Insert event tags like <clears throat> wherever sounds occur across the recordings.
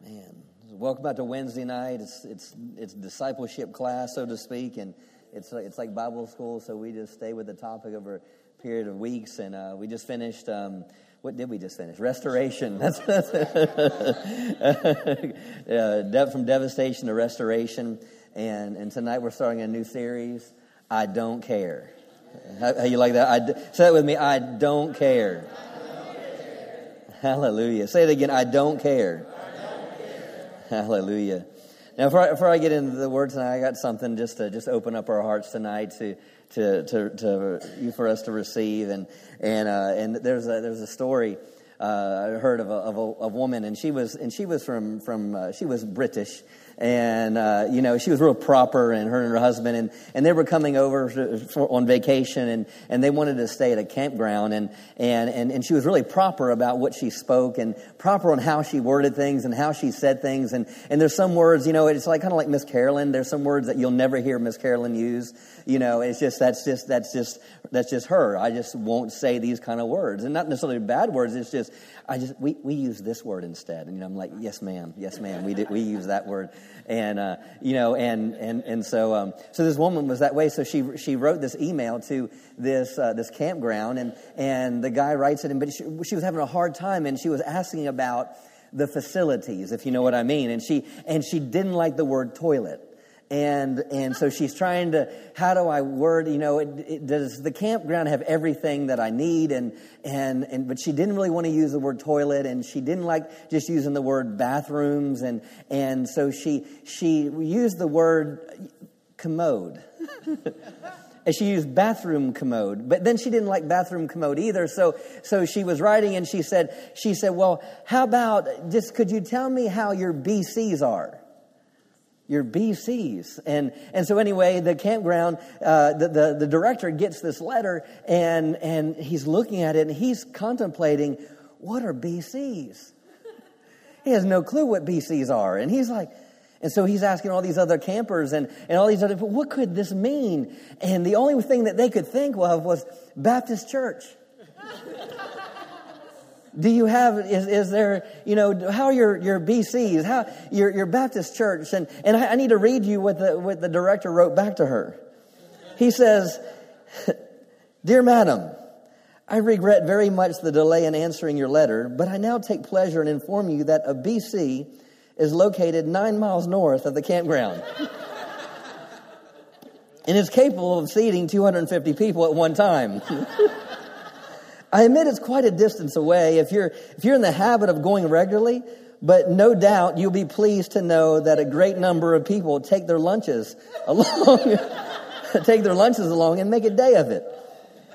Man, welcome back to Wednesday night. It's it's it's discipleship class, so to speak, and it's it's like Bible school. So we just stay with the topic over a period of weeks, and uh, we just finished. Um, what did we just finish? Restoration. <laughs> That's, that's <laughs> uh, from devastation to restoration, and and tonight we're starting a new series. I don't care. How, how you like that? I, say that with me. I don't care. Hallelujah. Say it again. I don't care. Hallelujah. Now, before I, before I, get into the word tonight, I got something just to just open up our hearts tonight to to to, to for us to receive, and and uh, and there's a there's a story uh, I heard of a, of a, woman, and she was and she was from from uh, she was British, and uh, you know she was real proper and her and her husband and, and they were coming over to, for, on vacation and, and they wanted to stay at a campground and, and, and, and she was really proper about what she spoke and proper on how she worded things and how she said things and, and there's some words you know it's like kind of like miss carolyn there's some words that you'll never hear miss carolyn use you know it's just that's just that's just that's just her. I just won't say these kind of words. And not necessarily bad words it's just i just we, we use this word instead. And you know i'm like yes ma'am. Yes ma'am. We, did, we use that word. And uh, you know, and and and so um, so this woman was that way. So she she wrote this email to this uh, this campground, and and the guy writes it, and but she, she was having a hard time, and she was asking about the facilities, if you know what I mean, and she and she didn't like the word toilet and and so she's trying to how do I word you know it, it, does the campground have everything that I need? And and and but she didn't really want to use the word toilet and she didn't like just using the word bathrooms. And and so she she used the word commode. <laughs> and she used bathroom commode but then she didn't like bathroom commode either. So so she was writing and she said she said well how about just could you tell me how your bcs are your BCs. And, and so anyway, the campground, uh, the, the, the director gets this letter and, and he's looking at it and he's contemplating, what are BCs? He has no clue what BCs are. And he's like, and so he's asking all these other campers and, and all these other, what could this mean? And the only thing that they could think of was Baptist church. <laughs> Do you have, is, is there, you know, how are your, your BCs, how, your, your Baptist church? And, and I, I need to read you what the, what the director wrote back to her. He says, <laughs> Dear Madam, I regret very much the delay in answering your letter, but I now take pleasure in informing you that a BC is located nine miles north of the campground. <laughs> and is capable of seating 250 people at one time. <laughs> I admit it's quite a distance away if you're, if you're in the habit of going regularly, but no doubt you'll be pleased to know that a great number of people take their lunches <laughs> along, <laughs> take their lunches along and make a day of it.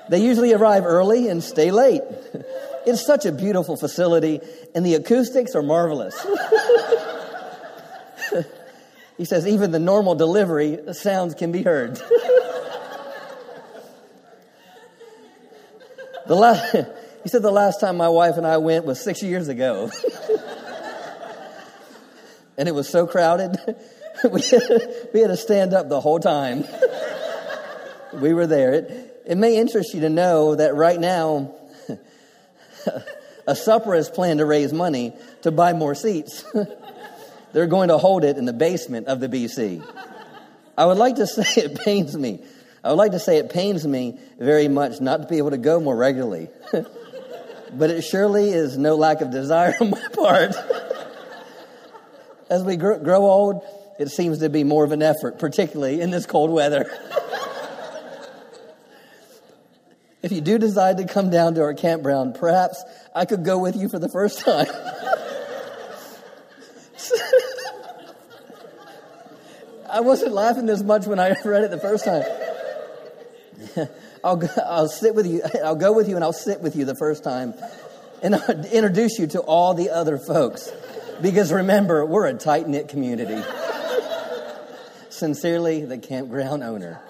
They usually arrive early and stay late. <laughs> It's such a beautiful facility and the acoustics are marvelous. he says even the normal delivery sounds can be heard. The last, <laughs> he said the last time my wife and I went was six years ago. <laughs> and it was so crowded, <laughs> we, we had to stand up the whole time. we were there. It, it may interest you to know that right now, a supper is planned to raise money to buy more seats. They're going to hold it in the basement of the BC. I would like to say it pains me I would like to say it pains me very much not to be able to go more regularly. <laughs> but it surely is no lack of desire on my part. <laughs> As we grow old, it seems to be more of an effort, particularly in this cold weather. <laughs> if you do decide to come down to our campground, perhaps I could go with you for the first time. I wasn't laughing this much when I read it the first time. <laughs> I'll, I'll sit with you. <laughs> I'll go with you and I'll sit with you the first time and I'll <laughs> introduce you to all the other folks. Because remember, we're a tight knit community. Sincerely, the campground owner.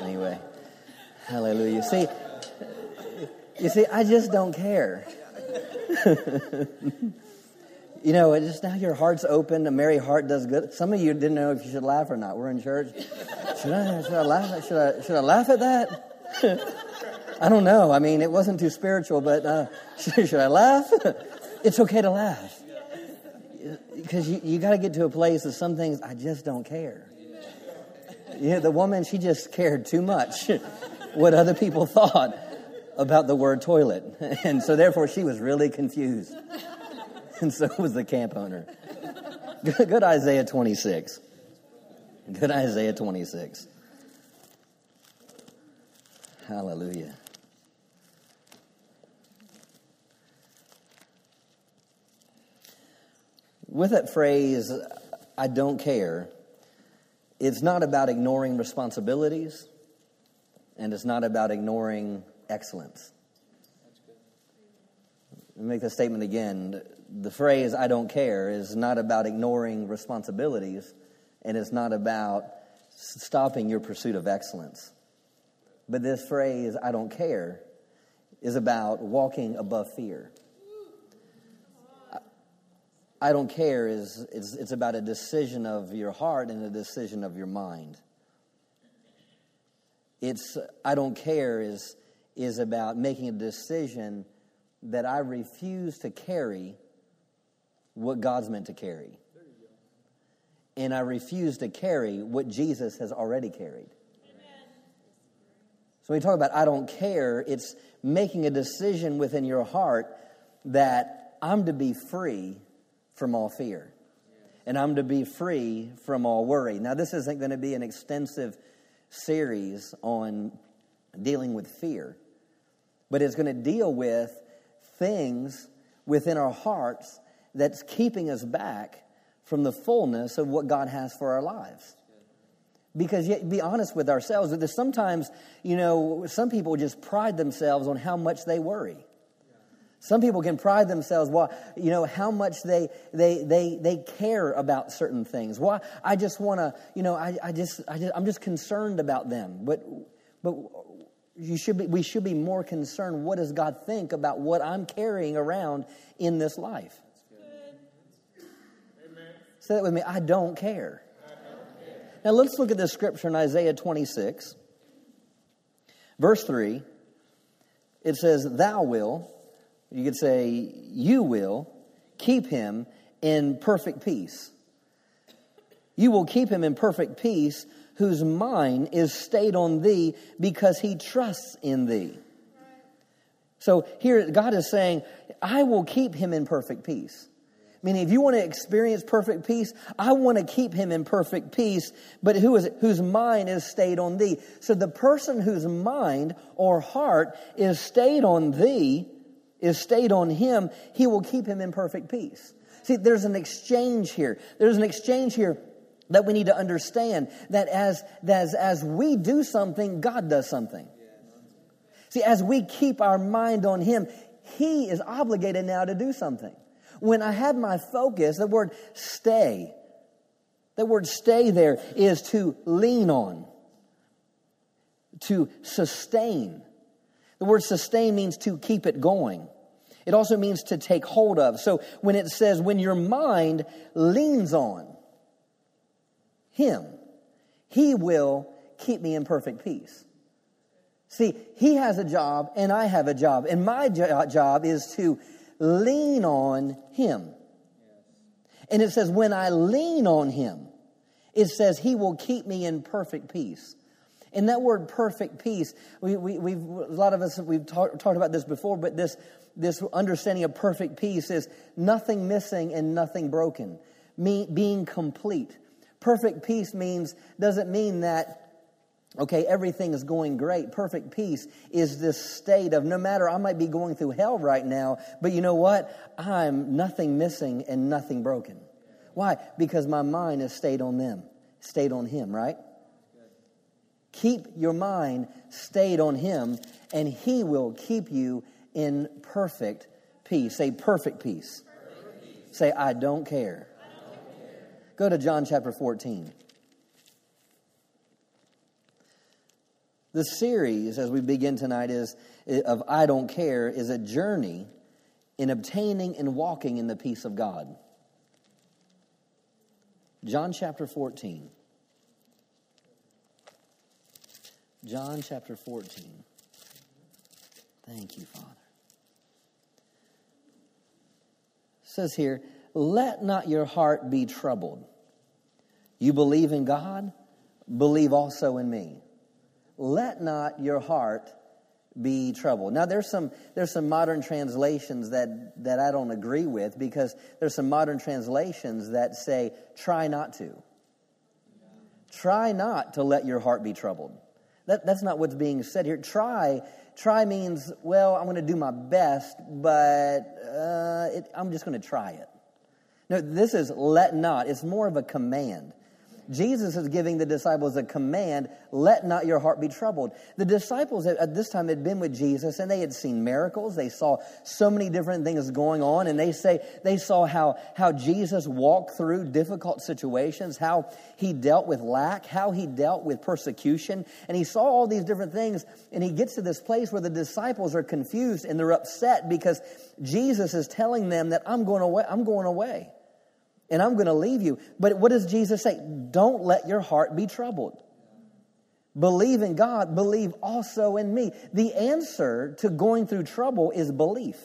Anyway, hallelujah. See, you see, I just don't care. You know, just now your heart's open. A merry heart does good. Some of you didn't know if you should laugh or not. We're in church. Should I, should I laugh? Should I, should I laugh at that? <laughs> I don't know. I mean, it wasn't too spiritual, but uh, <laughs> should, should I laugh? <laughs> it's okay to laugh. because you, you got to get to a place of some things I just don't care. Know, the woman, she just cared too much what other people thought about the word toilet. And so therefore she was really confused. <laughs> And so was the camp owner. Good Isaiah 26. Good Isaiah 26. Hallelujah. With that phrase, I don't care, it's not about ignoring responsibilities and it's not about ignoring excellence. Make the statement again. The phrase, I don't care, is not about ignoring responsibilities and it's not about stopping your pursuit of excellence. But this phrase, I don't care, is about walking above fear. I don't care is it's, it's about a decision of your heart and a decision of your mind. It's I don't care is is about making a decision that I refuse to carry what God's meant to carry. And I refuse to carry what Jesus has already carried. So when we talk about I don't care, it's making a decision within your heart that I'm to be free from all fear. And I'm to be free from all worry. Now, this isn't going to be an extensive series on dealing with fear, but it's going to deal with things within our hearts that's keeping us back from the fullness of what God has for our lives. Because yet, be honest with ourselves, that sometimes, you know, some people just pride themselves on how much they worry. Some people can pride themselves, well, you know, how much they they they they care about certain things. Why I just want to, you know, I, I just I just I'm just concerned about them. But but you should be we should be more concerned. What does God think about what I'm carrying around in this life? Say that with me. I don't care. Now let's look at this scripture in Isaiah 26, verse 3. It says, Thou will, you could say, You will keep him in perfect peace. You will keep him in perfect peace whose mind is stayed on thee because he trusts in thee. So here God is saying, I will keep him in perfect peace. Meaning, if you want to experience perfect peace, I want to keep him in perfect peace, but who is it? Whose mind is stayed on thee. So the person whose mind or heart is stayed on thee, is stayed on him, he will keep him in perfect peace. See, there's an exchange here. There's an exchange here that we need to understand that as, as, as we do something, God does something. See, as we keep our mind on him, he is obligated now to do something. When I have my focus, the word stay, the word stay there is to lean on, to sustain. The word sustain means to keep it going. It also means to take hold of. So when it says, when your mind leans on Him, He will keep me in perfect peace. See, He has a job and I have a job. And my job is to lean on Him. And it says, when I lean on Him, it says He will keep me in perfect peace. And that word perfect peace, we, we, we've, a lot of us, we've talk, talked about this before, but this, this understanding of perfect peace is nothing missing and nothing broken, me, being complete. Perfect peace means, doesn't mean that okay, everything is going great. Perfect peace is this state of no matter, I might be going through hell right now, but you know what? I'm nothing missing and nothing broken. Why? Because my mind has stayed on them, stayed on Him, right? Keep your mind stayed on Him, and He will keep you in perfect peace. Say, perfect peace. Perfect peace. Say, I don't. I don't care. Go to John chapter 14. The series, as we begin tonight, is of I Don't Care, is a journey in obtaining and walking in the peace of God. John chapter 14. John chapter 14. Thank you, Father. It says here, let not your heart be troubled. You believe in God, believe also in me. Let not your heart be troubled. Now there's some there's some modern translations that that I don't agree with because there's some modern translations that say try not to. Try not to let your heart be troubled. That, that's not what's being said here. Try try means well I'm going to do my best, but uh, it, I'm just going to try it. No, this is let not. It's more of a command. Jesus is giving the disciples a command let not your heart be troubled. The disciples at this time had been with Jesus and they had seen miracles. They saw so many different things going on, and they say they saw how, how Jesus walked through difficult situations, how he dealt with lack, how he dealt with persecution, and he saw all these different things. And he gets to this place where the disciples are confused and they're upset because Jesus is telling them that I'm going away. I'm going away and I'm going to leave you. But what does Jesus say? Don't let your heart be troubled. Believe in God, believe also in me. The answer to going through trouble is belief.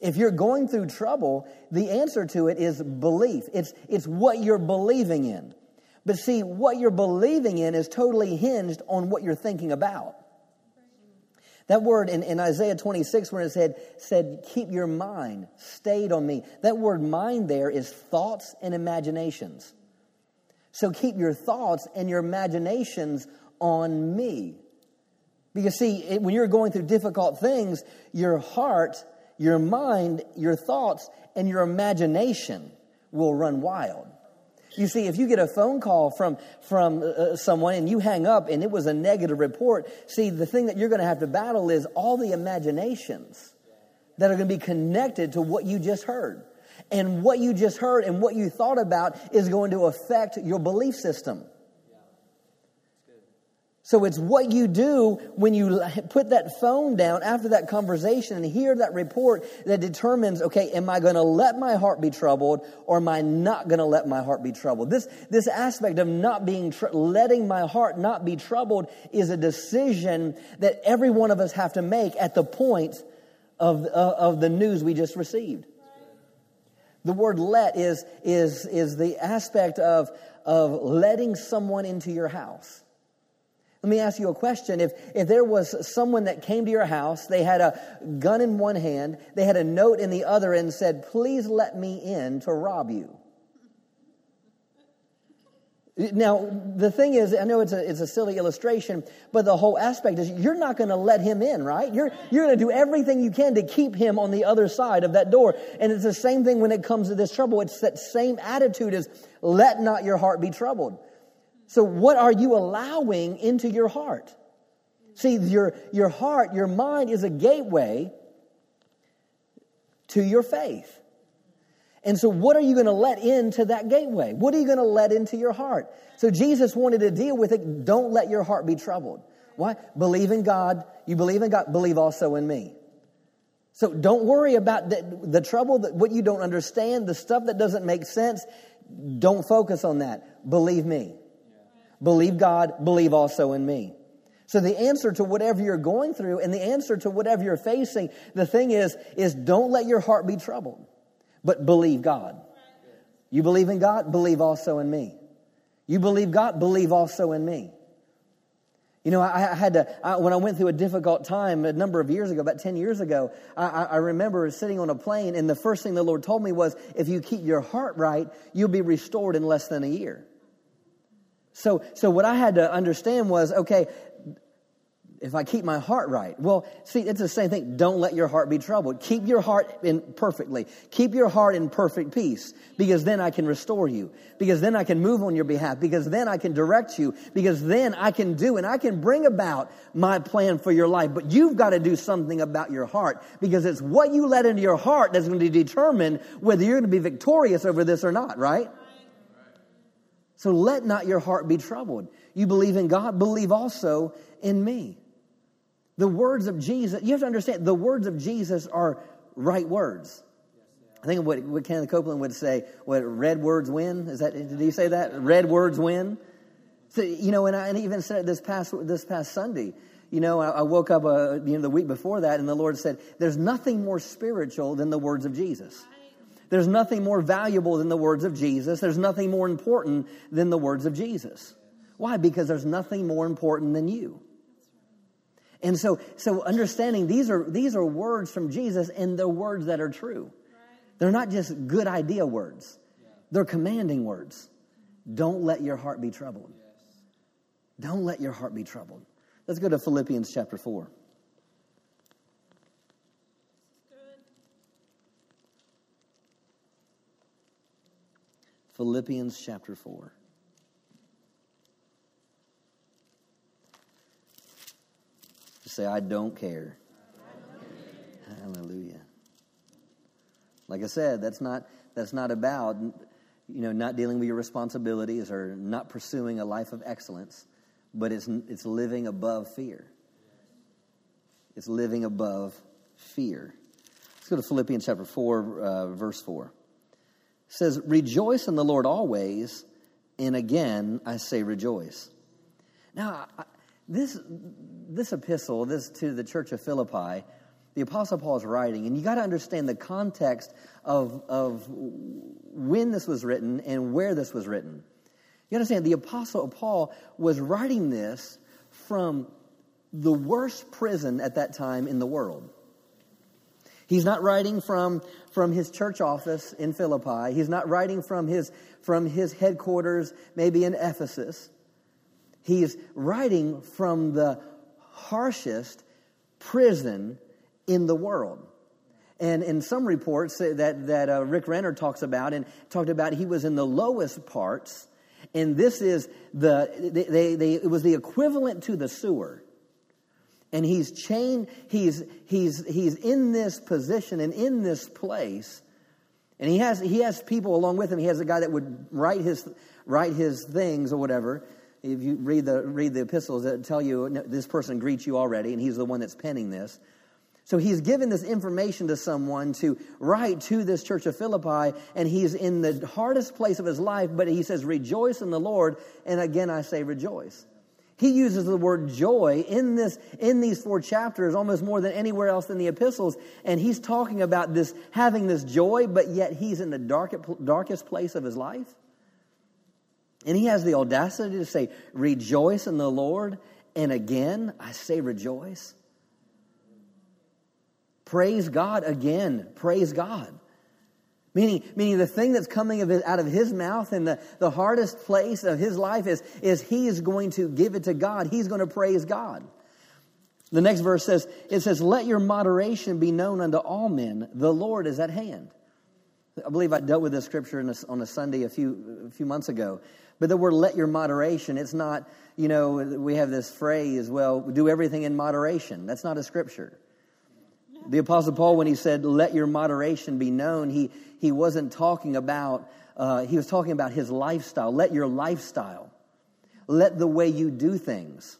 If you're going through trouble, the answer to it is belief. It's, it's what you're believing in. But see, what you're believing in is totally hinged on what you're thinking about. That word in, in Isaiah 26, when it said, said, keep your mind stayed on me. That word mind there is thoughts and imaginations. So keep your thoughts and your imaginations on me. Because, see, it, when you're going through difficult things, your heart, your mind, your thoughts, and your imagination will run wild. You see, if you get a phone call from, from uh, uh, someone and you hang up and it was a negative report, see, the thing that you're going to have to battle is all the imaginations that are going to be connected to what you just heard. And what you just heard and what you thought about is going to affect your belief system. So it's what you do when you put that phone down after that conversation and hear that report that determines, okay, am I going to let my heart be troubled or am I not going to let my heart be troubled? This, this aspect of not being, tr- letting my heart not be troubled is a decision that every one of us have to make at the point of, uh, of the news we just received. The word let is, is, is the aspect of, of letting someone into your house. Let me ask you a question. If, if there was someone that came to your house, they had a gun in one hand, they had a note in the other, and said, Please let me in to rob you. Now, the thing is, I know it's a, it's a silly illustration, but the whole aspect is you're not going to let him in, right? You're, you're going to do everything you can to keep him on the other side of that door. And it's the same thing when it comes to this trouble. It's that same attitude as let not your heart be troubled. So, what are you allowing into your heart? See, your, your heart, your mind is a gateway to your faith. And so, what are you going to let into that gateway? What are you going to let into your heart? So, Jesus wanted to deal with it. Don't let your heart be troubled. Why? Believe in God. You believe in God, believe also in me. So, don't worry about the, the trouble, that, what you don't understand, the stuff that doesn't make sense. Don't focus on that. Believe me. Believe God, believe also in me. So the answer to whatever you're going through and the answer to whatever you're facing, the thing is, is don't let your heart be troubled, but believe God. You believe in God, believe also in me. You believe God, believe also in me. You know, I, had to, I, when I went through a difficult time a number of years ago, about 10 years ago, I, I remember sitting on a plane and the first thing the Lord told me was, if you keep your heart right, you'll be restored in less than a year. So, so what I had to understand was, okay, if I keep my heart right, well, see, it's the same thing. Don't let your heart be troubled. Keep your heart in perfectly. Keep your heart in perfect peace because then I can restore you. Because then I can move on your behalf. Because then I can direct you. Because then I can do and I can bring about my plan for your life. But you've got to do something about your heart because it's what you let into your heart that's going to determine whether you're going to be victorious over this or not, right? So let not your heart be troubled. You believe in God, believe also in me. The words of Jesus, you have to understand, the words of Jesus are right words. I think what, what Kenneth Copeland would say, what red words win? Is that, did he say that? Red words win? So, you know, and I and even said it this past, this past Sunday. You know, I, I woke up, uh, you know, the week before that, and the Lord said, there's nothing more spiritual than the words of Jesus. There's nothing more valuable than the words of Jesus. There's nothing more important than the words of Jesus. Why? Because there's nothing more important than you. And so, so understanding these are, these are words from Jesus and they're words that are true. They're not just good idea words. They're commanding words. Don't let your heart be troubled. Don't let your heart be troubled. Let's go to Philippians chapter 4. Philippians chapter 4. Just say, I don't care. Hallelujah. Like I said, that's not, that's not about, you know, not dealing with your responsibilities or not pursuing a life of excellence, but it's, it's living above fear. It's living above fear. Let's go to Philippians chapter 4, uh, verse 4 says, Rejoice in the Lord always, and again I say rejoice. Now, this, this epistle, this to the church of Philippi, the Apostle Paul is writing, and you got to understand the context of, of when this was written and where this was written. You understand, the Apostle Paul was writing this from the worst prison at that time in the world. He's not writing from, from his church office in Philippi. He's not writing from his, from his headquarters, maybe in Ephesus. He's writing from the harshest prison in the world. And in some reports that, that uh, Rick Renner talks about, and talked about he was in the lowest parts, and this is the, they, they, they, it was the equivalent to the sewer and he's chained he's he's he's in this position and in this place and he has he has people along with him he has a guy that would write his write his things or whatever if you read the read the epistles that tell you this person greets you already and he's the one that's penning this so he's given this information to someone to write to this church of Philippi, and he's in the hardest place of his life, but he says, Rejoice in the Lord. And again, I say, Rejoice. He uses the word joy in this, in these four chapters almost more than anywhere else in the epistles. And he's talking about this, having this joy, but yet he's in the darkest, darkest place of his life. And he has the audacity to say, rejoice in the Lord. And again, I say rejoice. Praise God again. Praise God. Meaning, meaning the thing that's coming of his, out of his mouth and the, the hardest place of his life is, is he is going to give it to God. He's going to praise God. The next verse says, it says, let your moderation be known unto all men. The Lord is at hand. I believe I dealt with this scripture a, on a Sunday a few, a few months ago. But the word let your moderation, it's not, you know, we have this phrase, well, do everything in moderation. That's not a scripture. The Apostle Paul, when he said, let your moderation be known, he, he wasn't talking about, uh, he was talking about his lifestyle. Let your lifestyle, let the way you do things.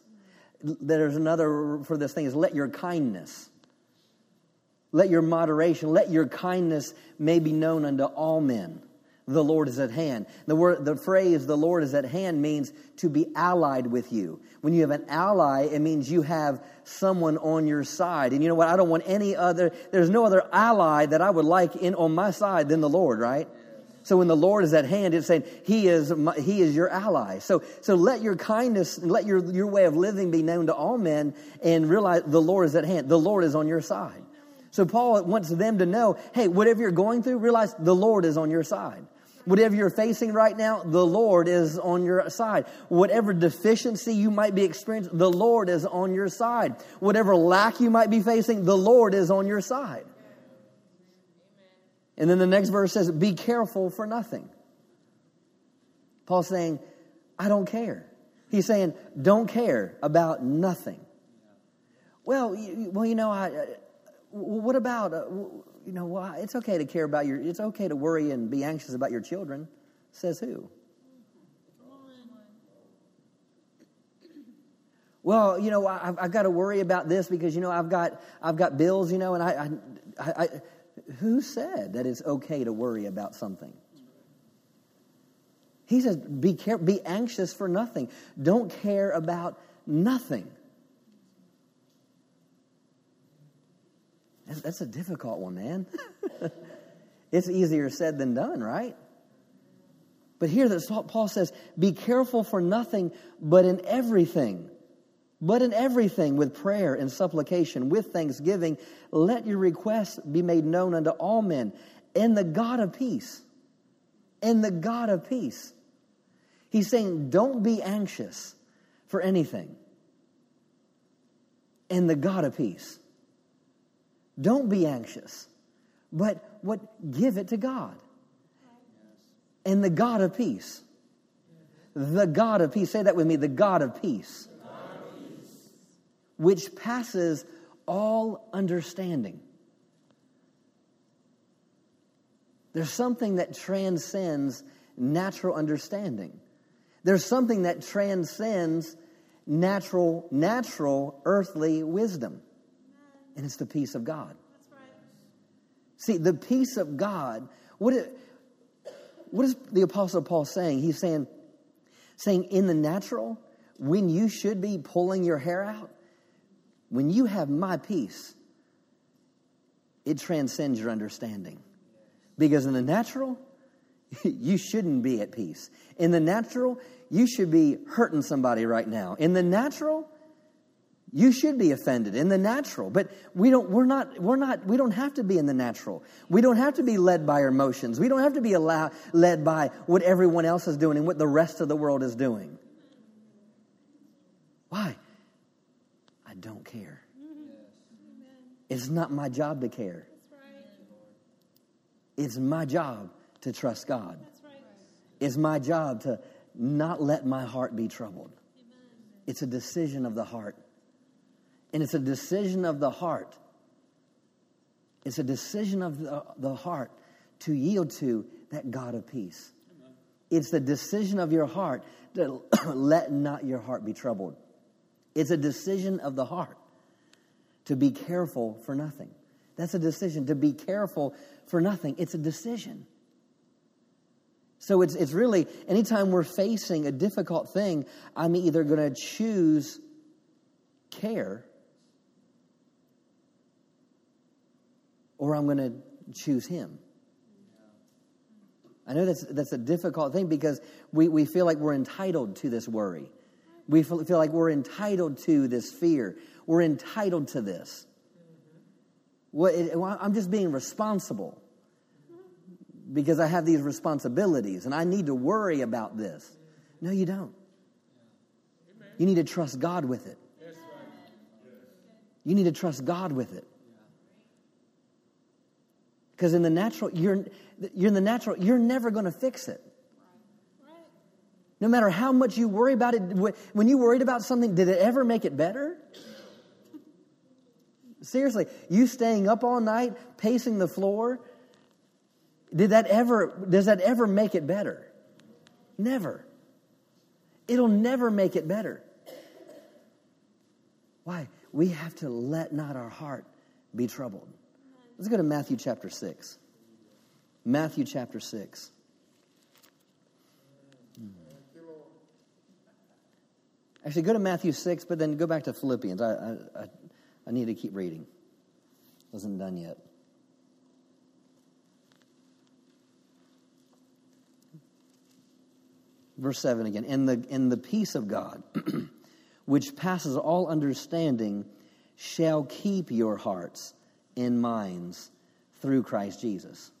There's another for this thing is let your kindness, let your moderation, let your kindness may be known unto all men the Lord is at hand. The word, the phrase "the Lord is at hand" means to be allied with you. When you have an ally, it means you have someone on your side. And you know what? I don't want any other. There's no other ally that I would like in on my side than the Lord. Right? So when the Lord is at hand, it's saying He is my, He is your ally. So so let your kindness, let your your way of living be known to all men, and realize the Lord is at hand. The Lord is on your side. So Paul wants them to know, hey, whatever you're going through, realize the Lord is on your side. Whatever you're facing right now, the Lord is on your side. Whatever deficiency you might be experiencing, the Lord is on your side. Whatever lack you might be facing, the Lord is on your side. And then the next verse says, Be careful for nothing. Paul's saying, I don't care. He's saying, Don't care about nothing. Well, you, well, you know, I, what about, uh, you know, well, it's okay to care about your, it's okay to worry and be anxious about your children. Says who? Well, you know, I've, I've, got to worry about this because you know I've got I've got bills, you know, and I, I, I, who said that it's okay to worry about something? He says, be care, be anxious for nothing. Don't care about nothing. That's a difficult one, man. <laughs> It's easier said than done, right? But here that Paul says, be careful for nothing, but in everything. But in everything, with prayer and supplication, with thanksgiving, let your requests be made known unto all men. And the God of peace, and the God of peace. He's saying, don't be anxious for anything. And the God of peace. Don't be anxious, but what give it to God. And the God of peace. The God of peace. Say that with me, the God of peace. God of peace. Which passes all understanding. There's something that transcends natural understanding. There's something that transcends natural, natural earthly wisdom. And it's the peace of God. Right. See, the peace of God, what, it, what is the Apostle Paul saying? He's saying, saying in the natural, when you should be pulling your hair out, when you have my peace, it transcends your understanding. Because in the natural, <laughs> you shouldn't be at peace. In the natural, you should be hurting somebody right now. In the natural, you should be offended in the natural, but we don't, we're not, we're not, we don't have to be in the natural. We don't have to be led by our emotions. We don't have to be allow, led by what everyone else is doing and what the rest of the world is doing. Why? I don't care. It's not my job to care. It's my job to trust God. It's my job to not let my heart be troubled. It's a decision of the heart. And it's a decision of the heart. It's a decision of the, the heart to yield to that God of peace. It's the decision of your heart to <clears throat> let not your heart be troubled. It's a decision of the heart to be careful for nothing. That's a decision to be careful for nothing. It's a decision. So it's, it's really, anytime we're facing a difficult thing, I'm either going to choose care or I'm going to choose him. I know that's, that's a difficult thing because we, we feel like we're entitled to this worry. We feel, feel like we're entitled to this fear. We're entitled to this. Well, it, well, I'm just being responsible because I have these responsibilities and I need to worry about this. No, you don't. You need to trust God with it. You need to trust God with it. Because in the natural, you're, you're in the natural, you're never going to fix it. No matter how much you worry about it, when you worried about something, did it ever make it better? Seriously, you staying up all night, pacing the floor, did that ever, does that ever make it better? Never. It'll never make it better. Why? We have to let not our heart be troubled. Let's go to Matthew chapter 6. Matthew chapter 6. Actually, go to Matthew 6, but then go back to Philippians. I, I, I need to keep reading. Wasn't done yet. Verse 7 again. And the, and the peace of God, <clears throat> which passes all understanding, shall keep your hearts in minds through Christ Jesus.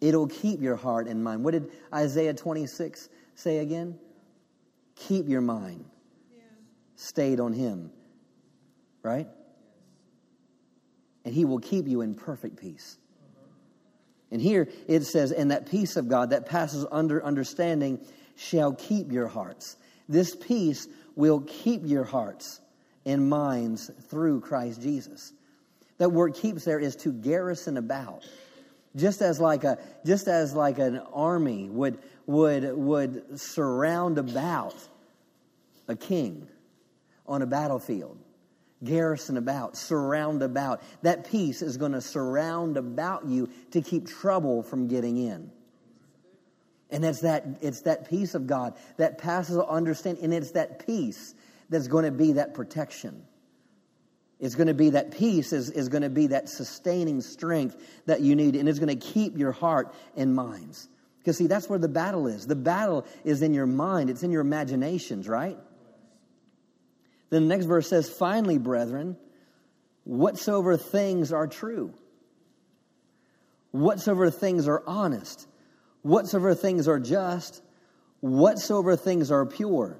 It'll keep your heart and mind. What did Isaiah 26 say again? Keep your mind yeah. stayed on Him, right? And He will keep you in perfect peace. And here it says, and that peace of God that passes under understanding shall keep your hearts. This peace will keep your hearts and minds through Christ Jesus. That word keeps there is to garrison about. Just as like a just as like an army would would would surround about a king on a battlefield. Garrison about, surround about. That peace is going to surround about you to keep trouble from getting in. And it's that, it's that peace of God that passes understanding, and it's that peace that's going to be that protection It's going to be that peace is, is going to be that sustaining strength that you need, and it's going to keep your heart and minds. Because, see, that's where the battle is. The battle is in your mind, it's in your imaginations, right? Then the next verse says, Finally, brethren, whatsoever things are true, whatsoever things are honest, whatsoever things are just, whatsoever things are pure,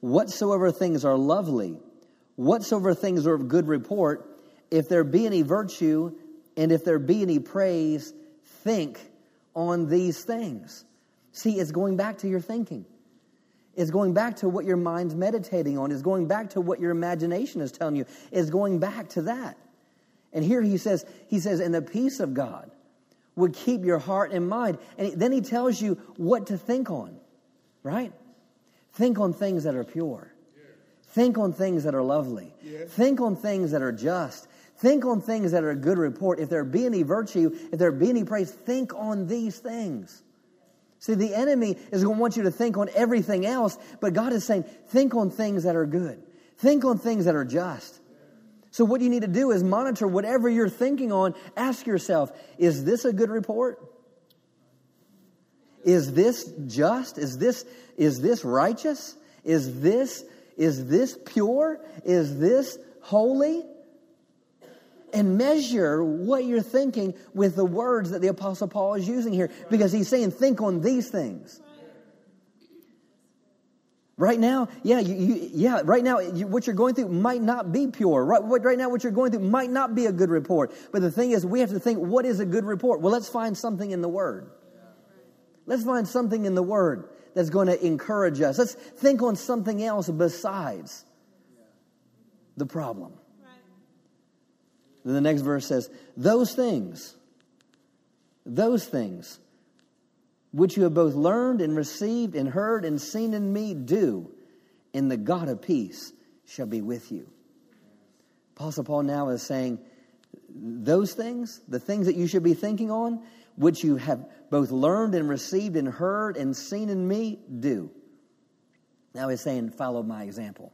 whatsoever things are lovely, whatsoever things are of good report, if there be any virtue and if there be any praise, think on these things. See, it's going back to your thinking. It's going back to what your mind's meditating on. It's going back to what your imagination is telling you. It's going back to that. And here he says, he says, and the peace of God would keep your heart and mind. And then he tells you what to think on, right? Think on things that are pure. Think on things that are lovely. Think on things that are just. Think on things that are a good report. If there be any virtue, if there be any praise, think on these things. See, the enemy is going to want you to think on everything else, but God is saying, think on things that are good. Think on things that are just. So, what you need to do is monitor whatever you're thinking on. Ask yourself, is this a good report? Is this just? Is this, is this righteous? Is this, is this pure? Is this holy? And measure what you're thinking with the words that the Apostle Paul is using here. Because he's saying, think on these things. Right now, yeah, you, you, yeah. Right now, you, what you're going through might not be pure. Right, right now, what you're going through might not be a good report. But the thing is, we have to think, what is a good report? Well, let's find something in the Word. Let's find something in the Word that's going to encourage us. Let's think on something else besides the problem. Then the next verse says, Those things, those things which you have both learned and received and heard and seen in me, do, and the God of peace shall be with you. Apostle Paul now is saying, those things, the things that you should be thinking on, which you have both learned and received and heard and seen in me, do. Now he's saying, follow my example.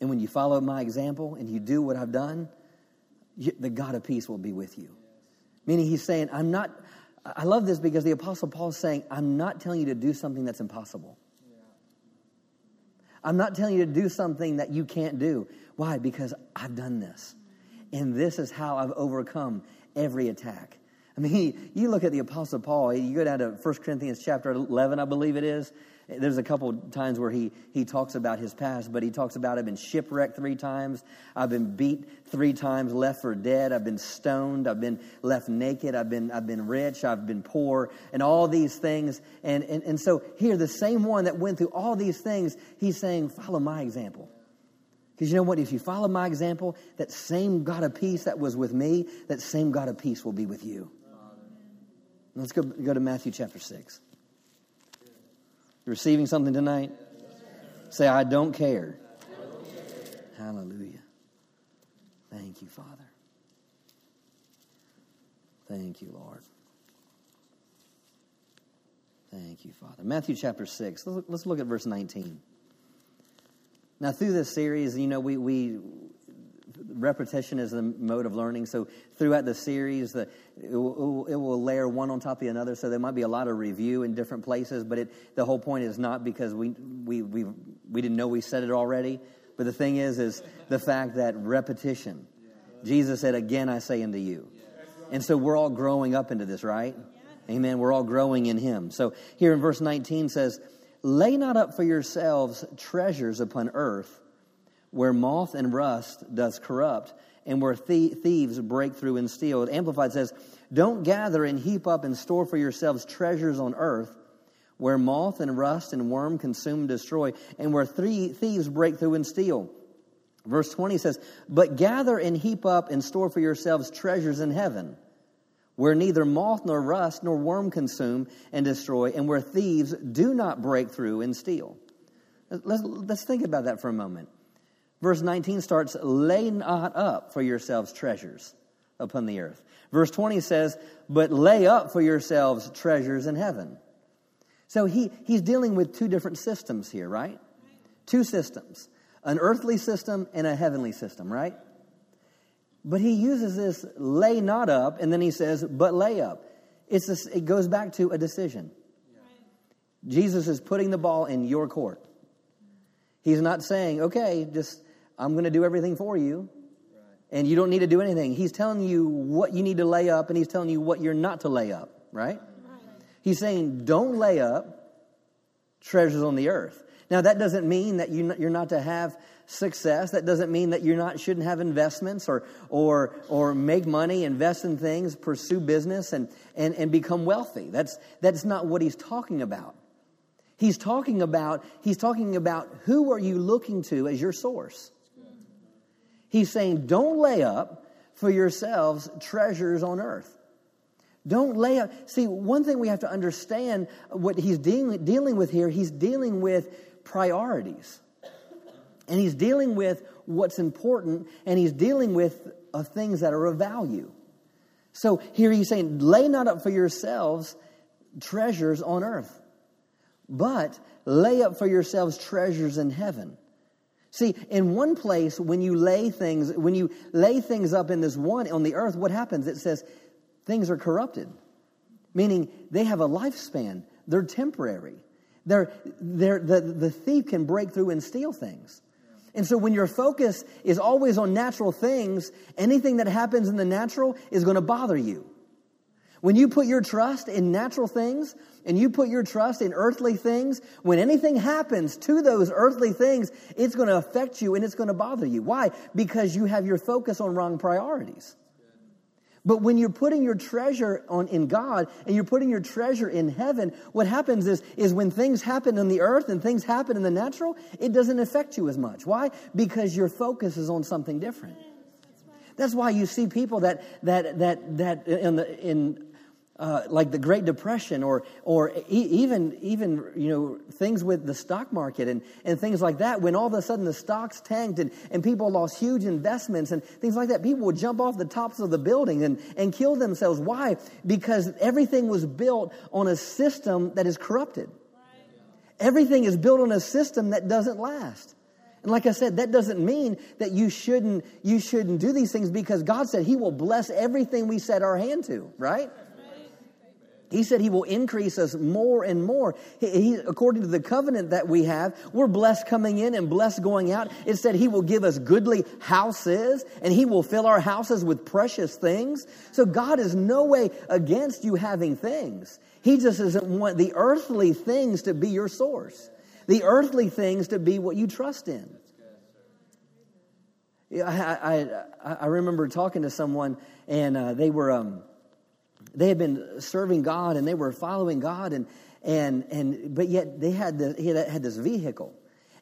And when you follow my example and you do what I've done, the God of peace will be with you. Meaning he's saying, I'm not, I love this because the Apostle Paul is saying, I'm not telling you to do something that's impossible. I'm not telling you to do something that you can't do. Why? Because I've done this. And this is how I've overcome every attack. I mean, you look at the Apostle Paul, you go down to 1 Corinthians chapter 11, I believe it is, there's a couple times where he, he talks about his past, but he talks about I've been shipwrecked three times. I've been beat three times, left for dead. I've been stoned. I've been left naked. I've been, I've been rich. I've been poor, and all these things. And, and, and so here, the same one that went through all these things, he's saying, follow my example. Because you know what? If you follow my example, that same God of peace that was with me, that same God of peace will be with you. Let's go, go to Matthew chapter 6 You receiving something tonight? Say, I don't care. Hallelujah. Thank you, Father. Thank you, Lord. Thank you, Father. Matthew chapter 6. Let's look at verse 19. Now, through this series, you know, we, we repetition is the mode of learning. So throughout the series, the, it, will, it, will, layer one on top of another. So there might be a lot of review in different places, but it, the whole point is not because we, we, we, we didn't know we said it already. But the thing is, is the fact that repetition. Jesus said, again, I say unto you. And so we're all growing up into this, right? Amen. We're all growing in him. So here in verse 19 says, lay not up for yourselves treasures upon earth where moth and rust does corrupt, and where thieves break through and steal. Amplified says, Don't gather and heap up and store for yourselves treasures on earth, where moth and rust and worm consume and destroy, and where thieves break through and steal. Verse 20 says, But gather and heap up and store for yourselves treasures in heaven, where neither moth nor rust nor worm consume and destroy, and where thieves do not break through and steal. Let's, let's think about that for a moment. Verse 19 starts, lay not up for yourselves treasures upon the earth. Verse 20 says, but lay up for yourselves treasures in heaven. So he, he's dealing with two different systems here, right? Two systems. an earthly system and a heavenly system, right? But he uses this lay not up, and then he says, but lay up. It's a, it goes back to a decision. Jesus is putting the ball in your court. He's not saying, okay, just I'm going to do everything for you, and you don't need to do anything. He's telling you what you need to lay up, and he's telling you what you're not to lay up, right? He's saying, don't lay up treasures on the earth. Now, that doesn't mean that you're not to have success. That doesn't mean that you're not shouldn't have investments or or or make money, invest in things, pursue business, and and, and become wealthy. That's that's not what he's talking about. He's talking about he's talking about who are you looking to as your source. He's saying, don't lay up for yourselves treasures on earth. Don't lay up. See, one thing we have to understand what he's dealing, dealing with here, he's dealing with priorities. And he's dealing with what's important, and he's dealing with uh, things that are of value. So here he's saying, lay not up for yourselves treasures on earth, but lay up for yourselves treasures in heaven. See, in one place, when you lay things, when you lay things up in this one on the earth, what happens? It says things are corrupted, meaning they have a lifespan. They're temporary. They're, they're, the, the thief can break through and steal things. And so when your focus is always on natural things, anything that happens in the natural is going to bother you. When you put your trust in natural things and you put your trust in earthly things, when anything happens to those earthly things, it's going to affect you and it's going to bother you. Why? Because you have your focus on wrong priorities. But when you're putting your treasure on in God and you're putting your treasure in heaven, what happens is, is when things happen on the earth and things happen in the natural, it doesn't affect you as much. Why? Because your focus is on something different. That's why you see people that that that that in the in uh, like the Great Depression or, or e- even, even, you know, things with the stock market and, and things like that, when all of a sudden the stocks tanked and, and people lost huge investments and things like that, people would jump off the tops of the building and, and kill themselves. Why? Because everything was built on a system that is corrupted. Everything is built on a system that doesn't last. And like I said, that doesn't mean that you shouldn't, you shouldn't do these things because God said He will bless everything we set our hand to, right? He said he will increase us more and more. He, he, according to the covenant that we have, we're blessed coming in and blessed going out. It said he will give us goodly houses and he will fill our houses with precious things. So God is no way against you having things. He just doesn't want the earthly things to be your source, the earthly things to be what you trust in. I, I, I remember talking to someone and uh, they were. Um, they had been serving God and they were following God and and and but yet they had the, he had, had this vehicle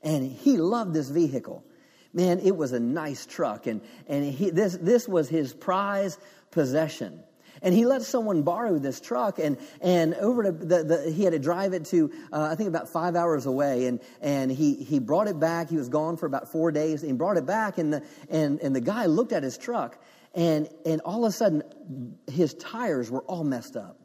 and he loved this vehicle. Man, it was a nice truck and and he this this was his prize possession. And he let someone borrow this truck, and and over to the, the he had to drive it to uh, I think about five hours away, and and he he brought it back. He was gone for about four days. And he brought it back, and the and and the guy looked at his truck, and, and all of a sudden, his tires were all messed up.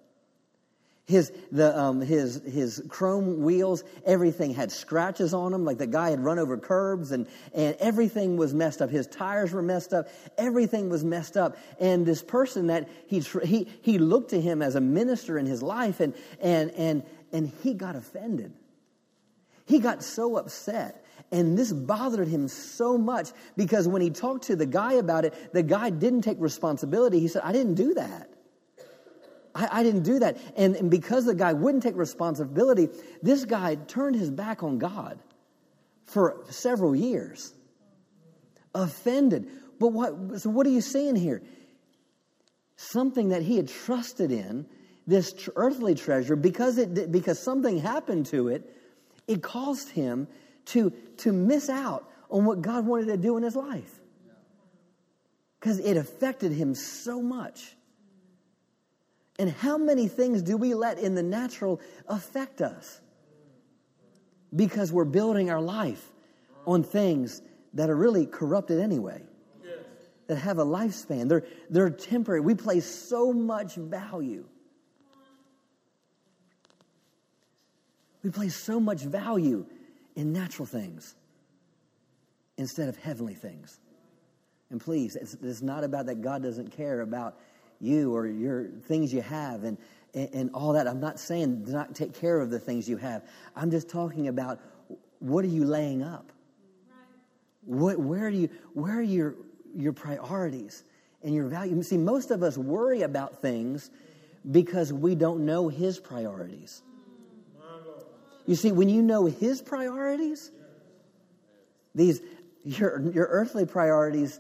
His, the, um, his, his chrome wheels, everything had scratches on them, like the guy had run over curbs, and, and everything was messed up. His tires were messed up. Everything was messed up. And this person that he, he, he looked to him as a minister in his life, and, and, and, and he got offended. He got so upset and this bothered him so much because when he talked to the guy about it, the guy didn't take responsibility. He said, I didn't do that. I, I didn't do that. And, and because the guy wouldn't take responsibility, this guy turned his back on God for several years. Offended. But what, so what are you seeing here? Something that he had trusted in, this tr- earthly treasure, because, it, because something happened to it, it caused him to, to miss out on what God wanted to do in his life. Because it affected him so much. And how many things do we let in the natural affect us? Because we're building our life on things that are really corrupted anyway, that have a lifespan. They're, they're temporary. We place so much value. We place so much value in natural things. instead of heavenly things. And please, it's, it's not about that God doesn't care about you or your things you have and, and, and all that. I'm not saying do not take care of the things you have. I'm just talking about what are you laying up? What, where, are you, where are your, your priorities and your value? See, most of us worry about things because we don't know His priorities. You see, when you know His priorities, these your, your earthly priorities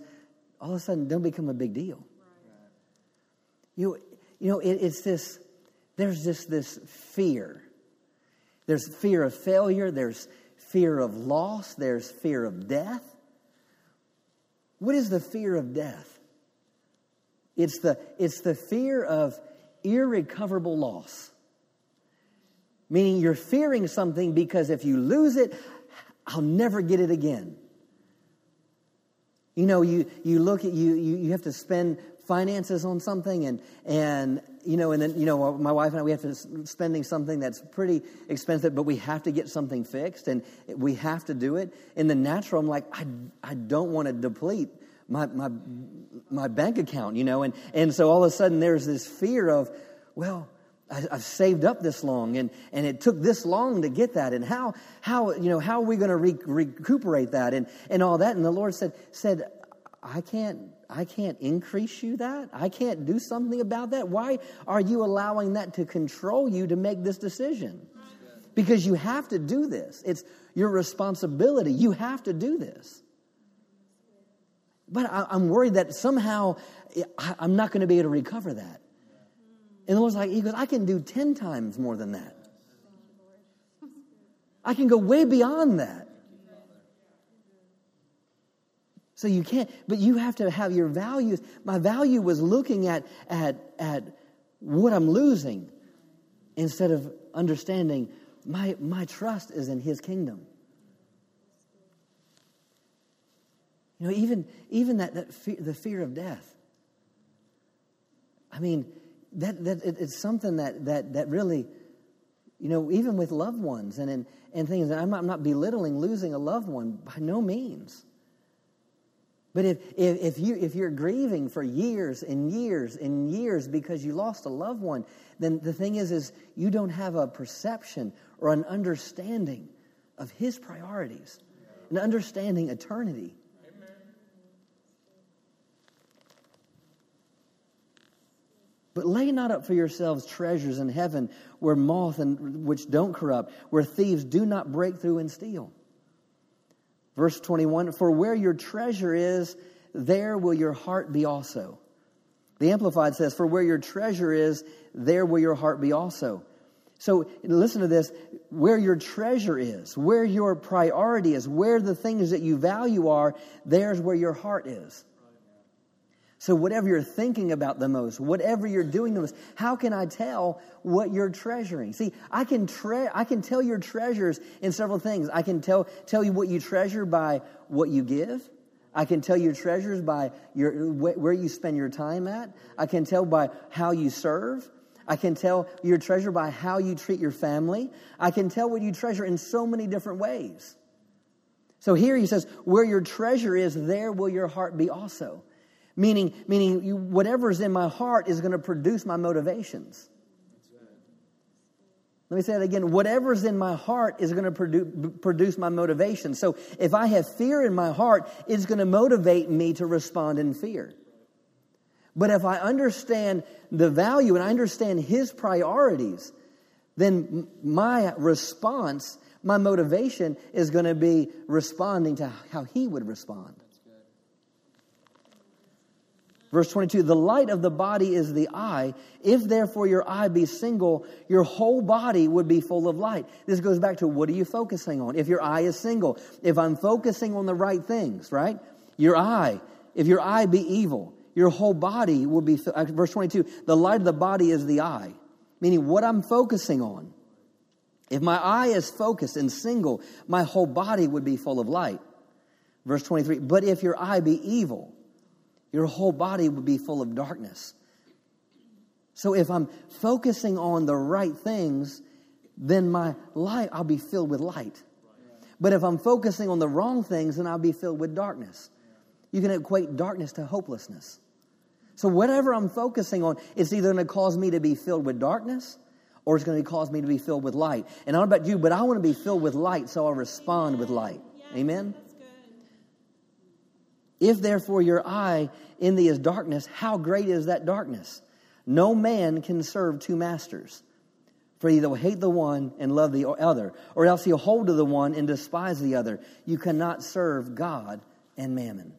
all of a sudden don't become a big deal. You, you know, it, it's this, there's just this fear. There's fear of failure, there's fear of loss, there's fear of death. What is the fear of death? It's the, it's the fear of irrecoverable loss. Meaning you're fearing something because if you lose it, I'll never get it again. You know, you, you look at you, you, you have to spend finances on something and, and, you know, and then, you know, my wife and I, we have to spending something that's pretty expensive, but we have to get something fixed and we have to do it. In the natural, I'm like, I, I don't want to deplete my, my, my bank account, you know, and, and so all of a sudden there's this fear of, well, I, have saved up this long and, and it took this long to get that. And how, how, you know, how are we going to re- recuperate that and, and all that? And the Lord said, said, I can't, I can't increase you that. I can't do something about that. Why are you allowing that to control you to make this decision? Because you have to do this. It's your responsibility. You have to do this. But I, am worried that somehow I'm not going to be able to recover that. And the Lord's like, He goes, I can do 10 times more than that. I can go way beyond that. So you can't, but you have to have your values. My value was looking at, at, at what I'm losing instead of understanding my, my trust is in His kingdom. You know, even, even that, that the fear of death. I mean, that, that it, it's something that, that, that really, you know, even with loved ones and, and, and things, I'm not, I'm not belittling losing a loved one by no means. But if, if, if, you, if you're grieving for years and years and years because you lost a loved one, then the thing is, is you don't have a perception or an understanding of his priorities, an understanding eternity. But lay not up for yourselves treasures in heaven where moth and which don't corrupt, where thieves do not break through and steal. Verse 21 For where your treasure is, there will your heart be also. The Amplified says, For where your treasure is, there will your heart be also. So listen to this where your treasure is, where your priority is, where the things that you value are, there's where your heart is. So, whatever you're thinking about the most, whatever you're doing the most, how can I tell what you're treasuring? See, I can, tre- I can tell your treasures in several things. I can tell, tell you what you treasure by what you give. I can tell your treasures by your, wh- where you spend your time at. I can tell by how you serve. I can tell your treasure by how you treat your family. I can tell what you treasure in so many different ways. So here he says, where your treasure is, there will your heart be also. Meaning, meaning you, whatever's in my heart is going to produce my motivations. Let me say that again. Whatever's in my heart is going to produ- produce my motivation. So if I have fear in my heart, it's going to motivate me to respond in fear. But if I understand the value and I understand his priorities, then my response, my motivation is going to be responding to how he would respond. Verse 22 The light of the body is the eye. If therefore your eye be single, your whole body would be full of light. This goes back to what are you focusing on? If your eye is single, if I'm focusing on the right things, right? Your eye, if your eye be evil, your whole body will be, uh, verse 22, the light of the body is the eye, meaning what I'm focusing on. If my eye is focused and single, my whole body would be full of light. Verse 23, but if your eye be evil, your whole body would be full of darkness. So if I'm focusing on the right things, then my light, I'll be filled with light. But if I'm focusing on the wrong things, then I'll be filled with darkness. You can equate darkness to hopelessness. So, whatever I'm focusing on, it's either going to cause me to be filled with darkness or it's going to cause me to be filled with light. And I don't know about you, but I want to be filled with light, so I'll respond with light. Amen? If therefore your eye in thee is darkness, how great is that darkness? No man can serve two masters. For either will hate the one and love the other, or else he'll hold to the one and despise the other. You cannot serve God and mammon.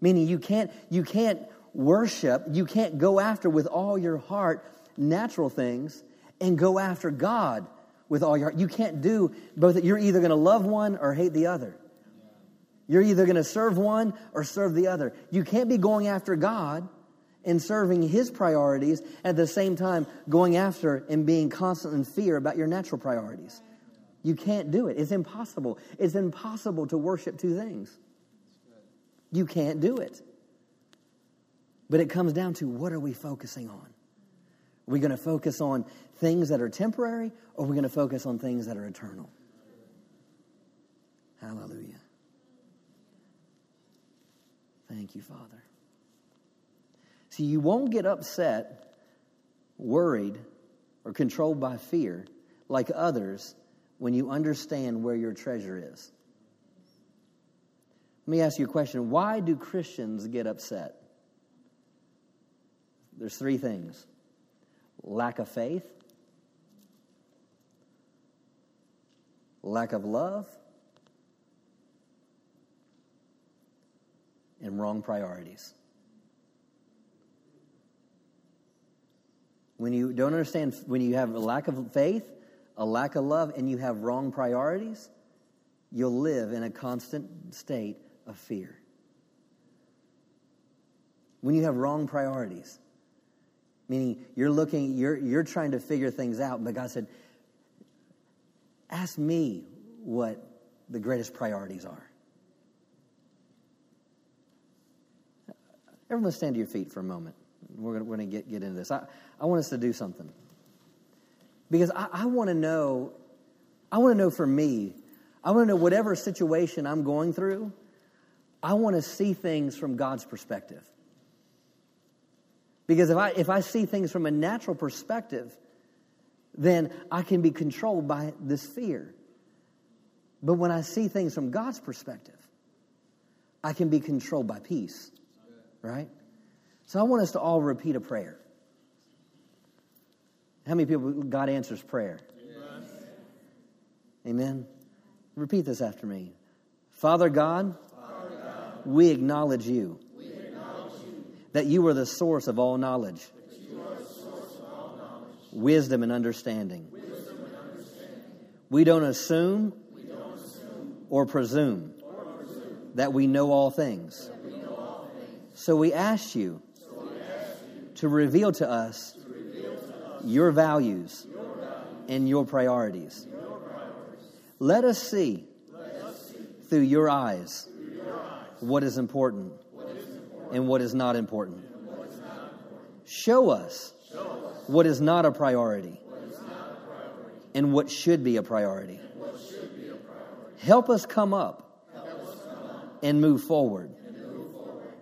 Meaning you can't, you can't worship, you can't go after with all your heart natural things and go after God with all your heart. You can't do both. You're either going to love one or hate the other. You're either going to serve one or serve the other. You can't be going after God and serving His priorities at the same time going after and being constant in fear about your natural priorities. You can't do it. It's impossible. It's impossible to worship two things. You can't do it. But it comes down to what are we focusing on? Are we going to focus on things that are temporary or are we going to focus on things that are eternal? Hallelujah. Thank you, Father. See, you won't get upset, worried, or controlled by fear like others when you understand where your treasure is. Let me ask you a question. Why do Christians get upset? There's three things lack of faith, lack of love, and wrong priorities. When you don't understand, when you have a lack of faith, a lack of love, and you have wrong priorities, you'll live in a constant state of fear. When you have wrong priorities, meaning you're looking, you're, you're trying to figure things out, but God said, Ask me what the greatest priorities are. Everyone stand to your feet for a moment. We're going to get, get into this. I, I want us to do something. Because I, I want to know, I want to know for me, I want to know whatever situation I'm going through, I want to see things from God's perspective. Because if I, if I see things from a natural perspective, then I can be controlled by this fear. But when I see things from God's perspective, I can be controlled by peace right? So I want us to all repeat a prayer. How many people, God answers prayer? Amen. Amen. Repeat this after me. Father God, Father God we, acknowledge you, we acknowledge you that you are the source of all knowledge, of all knowledge wisdom, and understanding. wisdom and understanding. We, don't assume, we don't assume or presume, or presume that we know all things so we ask you, to, reveal to us your values, and your priorities. Let, us see, through your eyes, what is important, and what is not important. Show us, what is not a priority, and what should be a priority. Help us come up, and move forward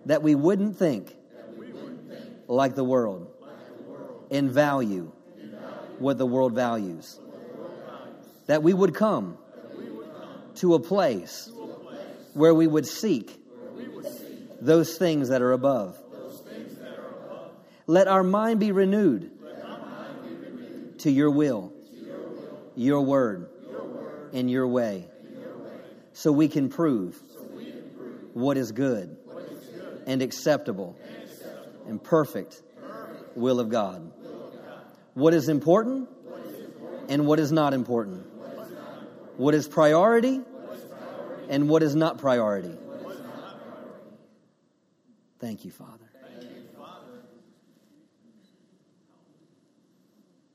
that we wouldn't think, we wouldn't think like, the world, like the world, and value, value what the world values. The world values. That we would come, we would come to, a place, to a place where we would seek, we would seek those, things that are above. That are above. Let our mind be renewed, to, your will, to your will, your word, your word and your way. So, we so we can prove what is good and acceptable, and perfect, will of God. What is important and what is not important. What is priority and what is not priority. Thank you, Father.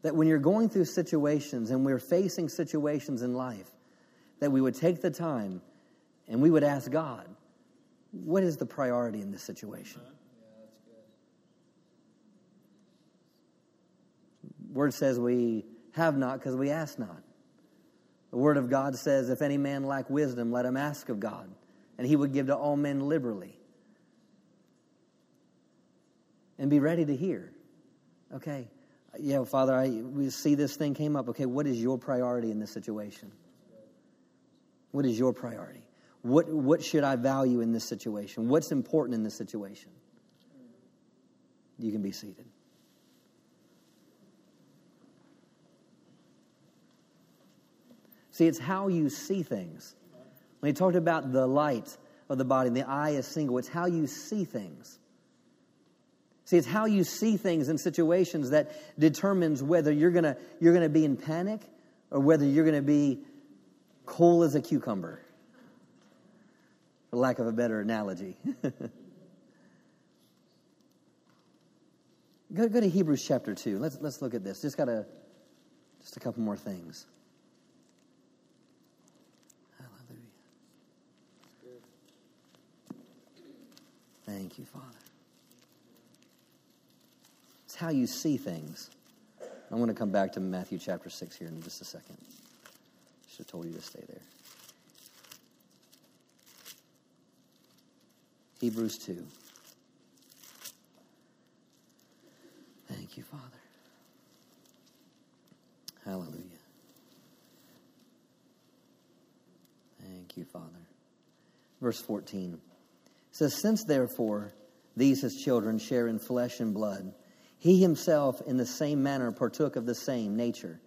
That when you're going through situations and we're facing situations in life, that we would take the time and we would ask God, what is the priority in this situation? Word says we have not because we ask not. The Word of God says, If any man lack wisdom, let him ask of God, and he would give to all men liberally. And be ready to hear. Okay, yeah, Father, I, we see this thing came up. Okay, what is your priority in this situation? What is your priority? What, what should I value in this situation? What's important in this situation? You can be seated. See, it's how you see things. When he talked about the light of the body, the eye is single, it's how you see things. See, it's how you see things in situations that determines whether you're going you're going to be in panic or whether you're going to be cool as a cucumber, for lack of a better analogy. <laughs> go, go to Hebrews chapter 2. Let's, let's look at this. Just got a, just a couple more things. Hallelujah. Thank you, Father. It's how you see things. I want to come back to Matthew chapter 6 here in just a second. Should have told you to stay there. Hebrews 2. Thank you, Father. Hallelujah. Thank you, Father. Verse 14 says, Since therefore these his children share in flesh and blood, he himself in the same manner partook of the same nature,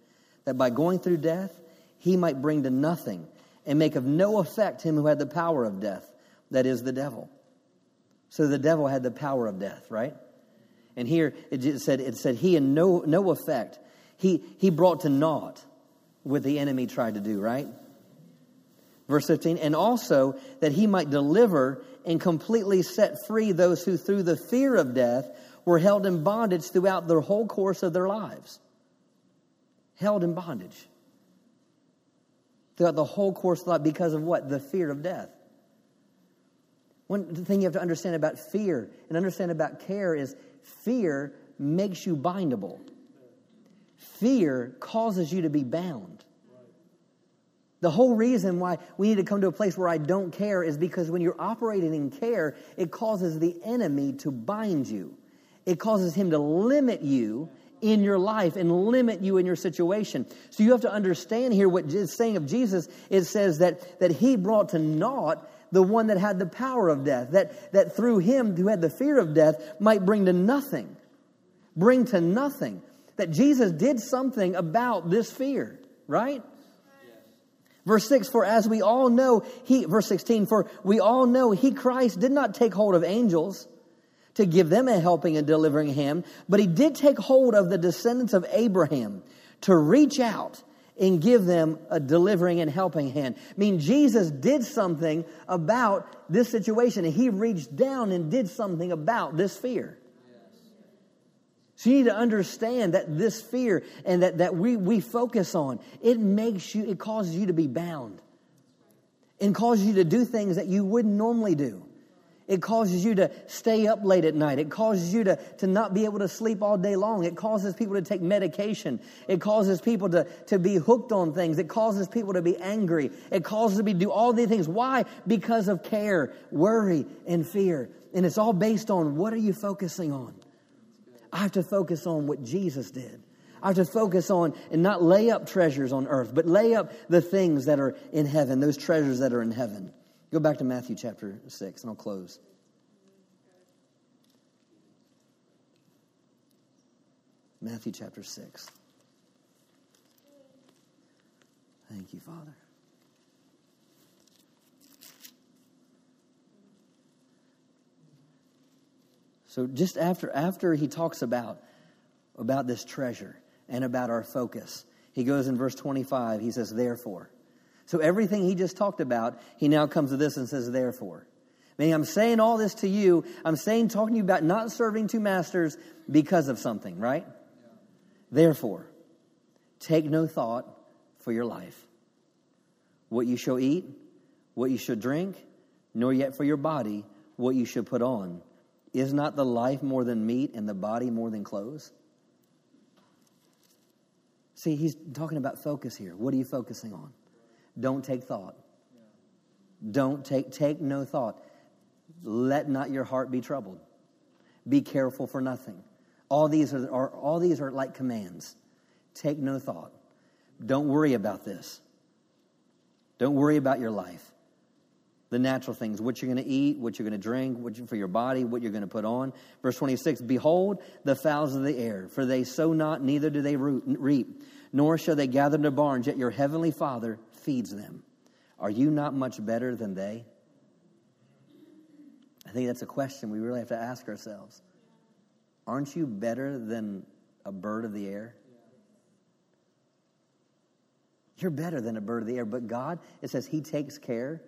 that by going through death he might bring to nothing and make of no effect him who had the power of death, that is the devil. So the devil had the power of death, right? And here it said it said he in no no effect. He he brought to naught what the enemy tried to do, right? Verse 15, and also that he might deliver and completely set free those who through the fear of death were held in bondage throughout the whole course of their lives. Held in bondage throughout the whole course of life because of what? The fear of death. One thing you have to understand about fear and understand about care is fear makes you bindable. Fear causes you to be bound. The whole reason why we need to come to a place where I don't care is because when you're operating in care, it causes the enemy to bind you. It causes him to limit you in your life and limit you in your situation. So you have to understand here what is saying of Jesus. It says that, that he brought to naught the one that had the power of death, that, that through him who had the fear of death might bring to nothing. Bring to nothing. That Jesus did something about this fear, right? Verse 6, for as we all know, he, verse 16, for we all know he, Christ, did not take hold of angels to give them a helping and delivering hand, but he did take hold of the descendants of Abraham to reach out and give them a delivering and helping hand. I mean, Jesus did something about this situation, and he reached down and did something about this fear. So you need to understand that this fear and that, that we, we focus on, it makes you, it causes you to be bound and causes you to do things that you wouldn't normally do. It causes you to stay up late at night. It causes you to, to not be able to sleep all day long. It causes people to take medication. It causes people to, to be hooked on things. It causes people to be angry. It causes me to do all these things. Why? Because of care, worry, and fear. And it's all based on what are you focusing on? I have to focus on what Jesus did. I have to focus on and not lay up treasures on earth, but lay up the things that are in heaven, those treasures that are in heaven. Go back to Matthew chapter 6, and I'll close. Matthew chapter 6. Thank you, Father. So just after after he talks about about this treasure and about our focus, he goes in verse 25, he says, therefore. So everything he just talked about, he now comes to this and says, therefore. Meaning, I'm saying all this to you. I'm saying, talking to you about not serving two masters because of something, right? Therefore, take no thought for your life. What you shall eat, what you shall drink, nor yet for your body what you shall put on. Is not the life more than meat and the body more than clothes? See, he's talking about focus here. What are you focusing on? Don't take thought. Don't take, take no thought. Let not your heart be troubled. Be careful for nothing. All these are, are, all these are like commands. Take no thought. Don't worry about this. Don't worry about your life. The natural things, what you're going to eat, what you're going to drink, what you, for your body, what you're going to put on. Verse 26 Behold the fowls of the air, for they sow not, neither do they root, reap, nor shall they gather into barns, yet your heavenly Father feeds them. Are you not much better than they? I think that's a question we really have to ask ourselves. Aren't you better than a bird of the air? You're better than a bird of the air. But God, it says He takes care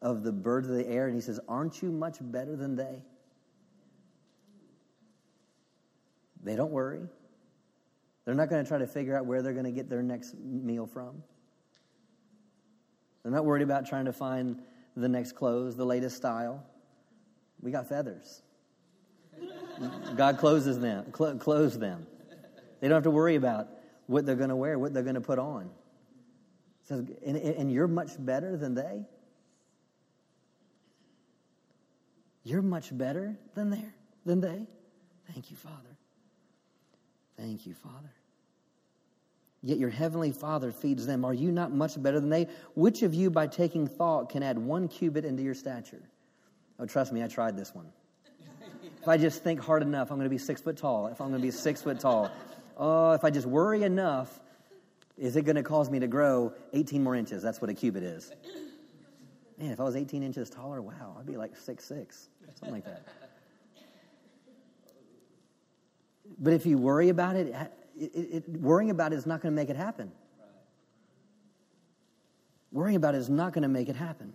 of the birds of the air, and He says, Aren't you much better than they? They don't worry. They're not going to try to figure out where they're going to get their next meal from. They're not worried about trying to find the next clothes, the latest style. We got feathers. God closes them, cl- clothes them. They don't have to worry about what they're going to wear, what they're going to put on. says, and, and you're much better than they. You're much better than they. Than they. Thank you, Father. Thank you, Father. Yet your heavenly Father feeds them. Are you not much better than they? Which of you, by taking thought, can add one cubit into your stature? Oh, trust me, I tried this one. If I just think hard enough, I'm going to be six foot tall. If I'm going to be six foot tall, oh, if I just worry enough, is it going to cause me to grow 18 more inches? That's what a cubit is. Man, if I was 18 inches taller, wow, I'd be like six six, something like that. But if you worry about it, it, it, worrying about it is not going to make it happen. Worrying about it is not going to make it happen.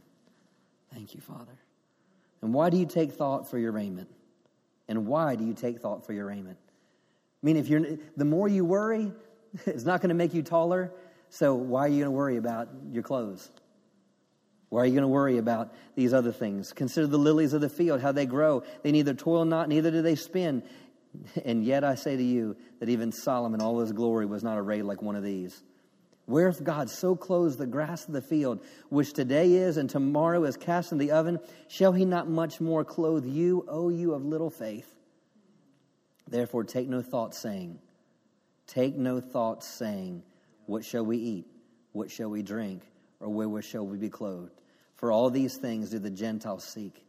Thank you, Father. And why do you take thought for your raiment? And why do you take thought for your raiment? I mean, if you're the more you worry, <laughs> it's not going to make you taller. So why are you going to worry about your clothes? Why are you going to worry about these other things? Consider the lilies of the field, how they grow. They neither toil not, neither do they spin. <laughs> And yet I say to you that even Solomon, all his glory, was not arrayed like one of these. Whereth God so clothes the grass of the field, which today is and tomorrow is cast in the oven, shall he not much more clothe you, O you of little faith? Therefore take no thought, saying, Take no thought, saying, What shall we eat? What shall we drink? Or wherewith shall we be clothed? For all these things do the Gentiles seek.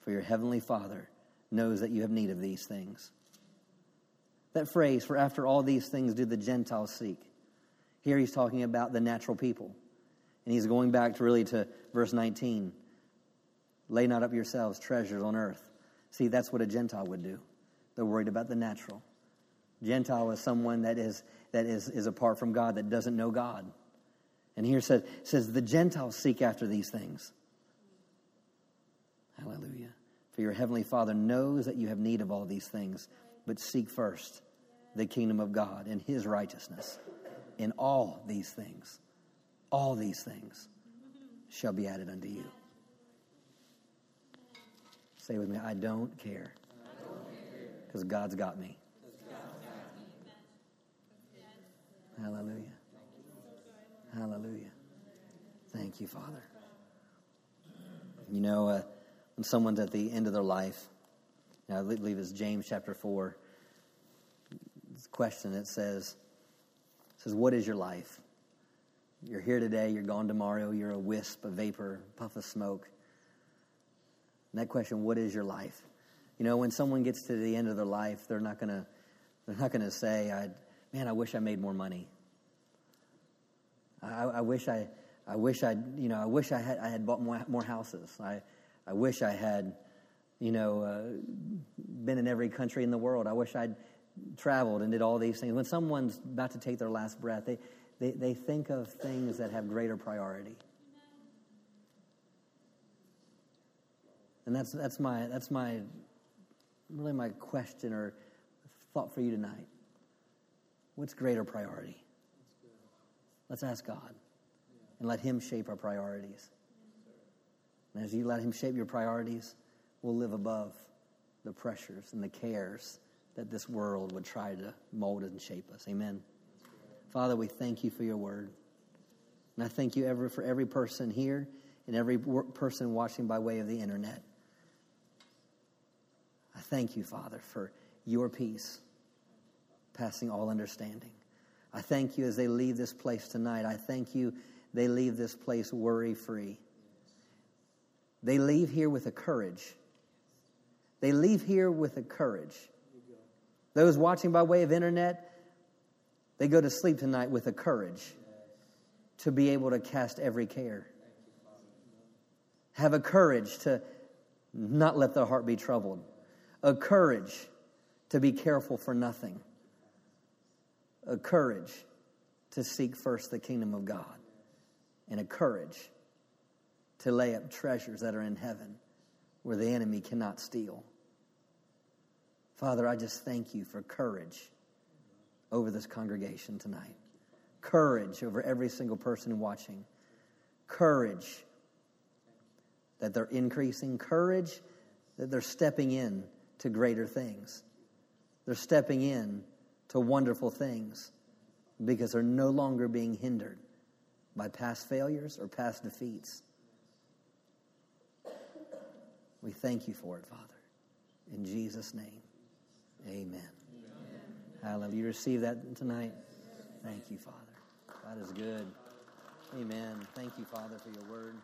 For your heavenly Father knows that you have need of these things. That phrase, for after all these things do the Gentiles seek. Here he's talking about the natural people. And he's going back to really to verse 19. Lay not up yourselves treasures on earth. See, that's what a Gentile would do. They're worried about the natural. Gentile is someone that is that is, is apart from God, that doesn't know God. And here says, says the Gentiles seek after these things. Hallelujah. For your heavenly Father knows that you have need of all these things, but seek first the kingdom of God and his righteousness. In all these things, all these things shall be added unto you. Say with me, I don't care. Because God's got me. Hallelujah. Hallelujah. Thank you, Father. You know, uh, when someone's at the end of their life, I believe it's James chapter 4, question that says, says, What is your life? You're here today, you're gone tomorrow, you're a wisp, a vapor, a puff of smoke. And that question, what is your life? You know, when someone gets to the end of their life, they're not gonna they're not gonna say, I man, I wish I made more money. I, I wish I I wish I you know, I wish I had I had bought more, more houses. I I wish I had, you know, uh, been in every country in the world. I wish I'd traveled and did all these things. When someone's about to take their last breath, they, they, they think of things that have greater priority. And that's, that's, my, that's my, really my question or thought for you tonight. What's greater priority? Let's ask God and let Him shape our priorities. And as you let Him shape your priorities, we'll live above the pressures and the cares that this world would try to mold and shape us. Amen. Father, we thank you for your word. And I thank you ever for every person here and every person watching by way of the internet. I thank you, Father, for your peace passing all understanding. I thank you as they leave this place tonight. I thank you they leave this place worry free. They leave here with a courage. They leave here with a courage. Those watching by way of internet, they go to sleep tonight with a courage to be able to cast every care. Have a courage to not let the heart be troubled. A courage to be careful for nothing. A courage to seek first the kingdom of God. And a courage to lay up treasures that are in heaven where the enemy cannot steal. Father, I just thank you for courage over this congregation tonight. Courage over every single person watching. Courage that they're increasing. Courage that they're stepping in to greater things. They're stepping in to wonderful things because they're no longer being hindered by past failures or past defeats. We thank you for it, Father. In Jesus' name, amen. amen. Hallelujah. You receive that tonight? Thank you, Father. God is good. Amen. Thank you, Father, for your word.